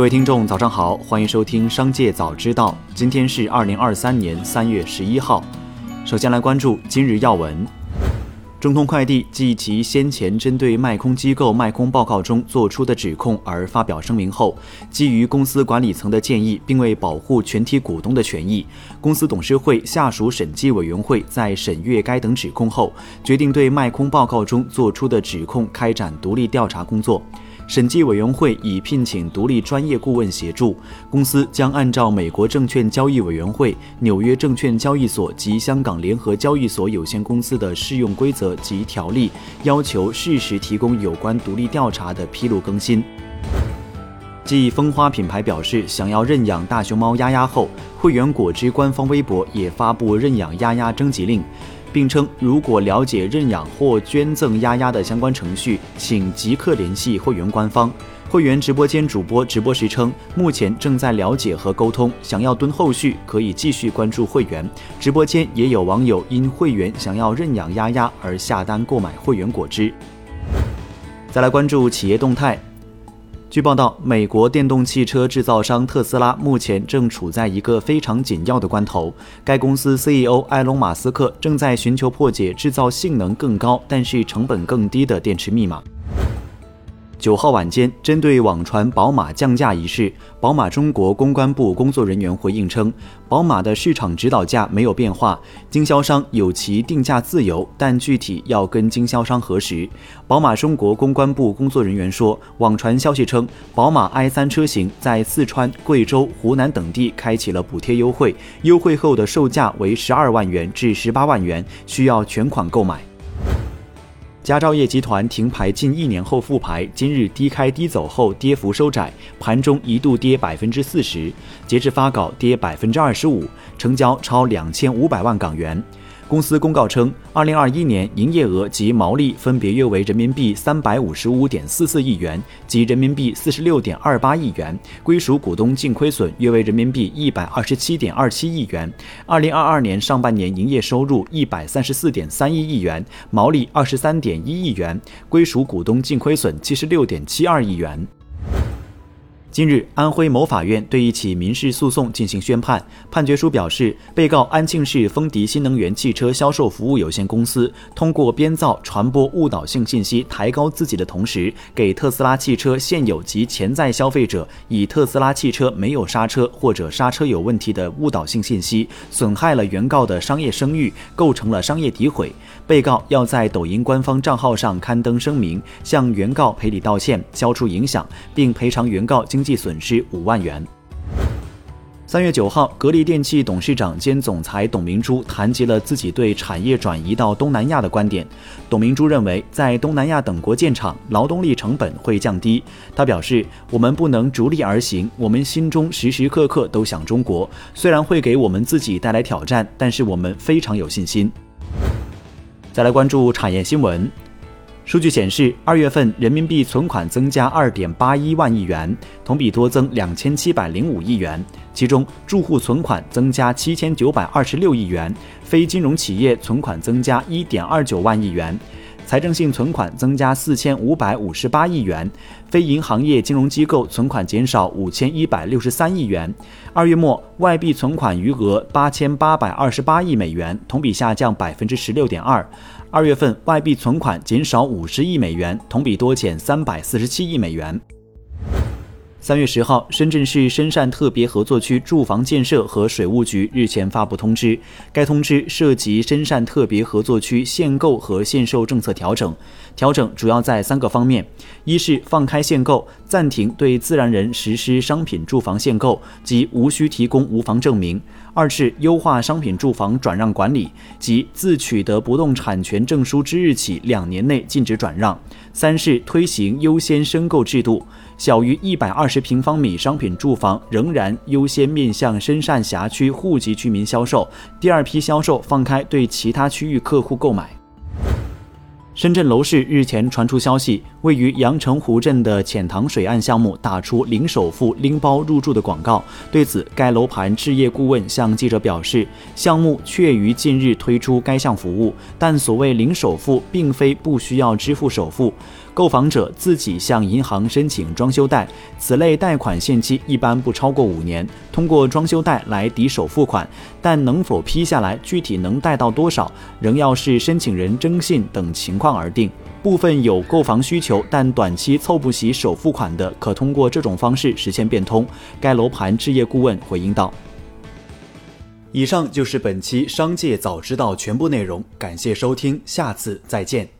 各位听众，早上好，欢迎收听《商界早知道》。今天是二零二三年三月十一号。首先来关注今日要闻。中通快递继其先前针对卖空机构卖空报告中作出的指控而发表声明后，基于公司管理层的建议，并为保护全体股东的权益，公司董事会下属审计委员会在审阅该等指控后，决定对卖空报告中作出的指控开展独立调查工作。审计委员会已聘请独立专业顾问协助，公司将按照美国证券交易委员会、纽约证券交易所及香港联合交易所有限公司的适用规则及条例，要求适时提供有关独立调查的披露更新。继蜂花品牌表示想要认养大熊猫丫丫后，汇源果汁官方微博也发布认养丫丫征集令。并称，如果了解认养或捐赠丫丫的相关程序，请即刻联系汇源官方。会员直播间主播直播时称，目前正在了解和沟通，想要蹲后续可以继续关注会员直播间。也有网友因会员想要认养丫丫而下单购买会员果汁。再来关注企业动态。据报道，美国电动汽车制造商特斯拉目前正处在一个非常紧要的关头。该公司 CEO 埃隆·马斯克正在寻求破解制造性能更高但是成本更低的电池密码。九号晚间，针对网传宝马降价一事，宝马中国公关部工作人员回应称，宝马的市场指导价没有变化，经销商有其定价自由，但具体要跟经销商核实。宝马中国公关部工作人员说，网传消息称，宝马 i3 车型在四川、贵州、湖南等地开启了补贴优惠，优惠后的售价为十二万元至十八万元，需要全款购买。佳兆业集团停牌近一年后复牌，今日低开低走后跌幅收窄，盘中一度跌百分之四十，截至发稿跌百分之二十五，成交超两千五百万港元。公司公告称，二零二一年营业额及毛利分别约为人民币三百五十五点四四亿元及人民币四十六点二八亿元，归属股东净亏损约为人民币一百二十七点二七亿元。二零二二年上半年营业收入一百三十四点三一亿元，毛利二十三点一亿元，归属股东净亏损七十六点七二亿元。近日，安徽某法院对一起民事诉讼进行宣判。判决书表示，被告安庆市丰迪新能源汽车销售服务有限公司通过编造、传播误导性信息，抬高自己的同时，给特斯拉汽车现有及潜在消费者以特斯拉汽车没有刹车或者刹车有问题的误导性信息，损害了原告的商业声誉，构成了商业诋毁。被告要在抖音官方账号上刊登声明，向原告赔礼道歉，消除影响，并赔偿原告经。经济损失五万元。三月九号，格力电器董事长兼总裁董明珠谈及了自己对产业转移到东南亚的观点。董明珠认为，在东南亚等国建厂，劳动力成本会降低。他表示：“我们不能逐利而行，我们心中时时刻刻都想中国。虽然会给我们自己带来挑战，但是我们非常有信心。”再来关注产业新闻。数据显示，二月份人民币存款增加二点八一万亿元，同比多增两千七百零五亿元。其中，住户存款增加七千九百二十六亿元，非金融企业存款增加一点二九万亿元，财政性存款增加四千五百五十八亿元，非银行业金融机构存款减少五千一百六十三亿元。二月末，外币存款余额八千八百二十八亿美元，同比下降百分之十六点二。二月份外币存款减少五十亿美元，同比多减三百四十七亿美元。三月十号，深圳市深汕特别合作区住房建设和水务局日前发布通知，该通知涉及深汕特别合作区限购和限售政策调整。调整主要在三个方面：一是放开限购，暂停对自然人实施商品住房限购，即无需提供无房证明。二是优化商品住房转让管理，即自取得不动产权证书之日起两年内禁止转让；三是推行优先申购制度，小于一百二十平方米商品住房仍然优先面向深汕辖区户籍居民销售，第二批销售放开对其他区域客户购买。深圳楼市日前传出消息，位于阳澄湖镇的浅塘水岸项目打出零首付、拎包入住的广告。对此，该楼盘置业顾问向记者表示，项目确于近日推出该项服务，但所谓零首付并非不需要支付首付。购房者自己向银行申请装修贷，此类贷款限期一般不超过五年，通过装修贷来抵首付款，但能否批下来，具体能贷到多少，仍要视申请人征信等情况而定。部分有购房需求但短期凑不齐首付款的，可通过这种方式实现变通。该楼盘置业顾问回应道。以上就是本期《商界早知道》全部内容，感谢收听，下次再见。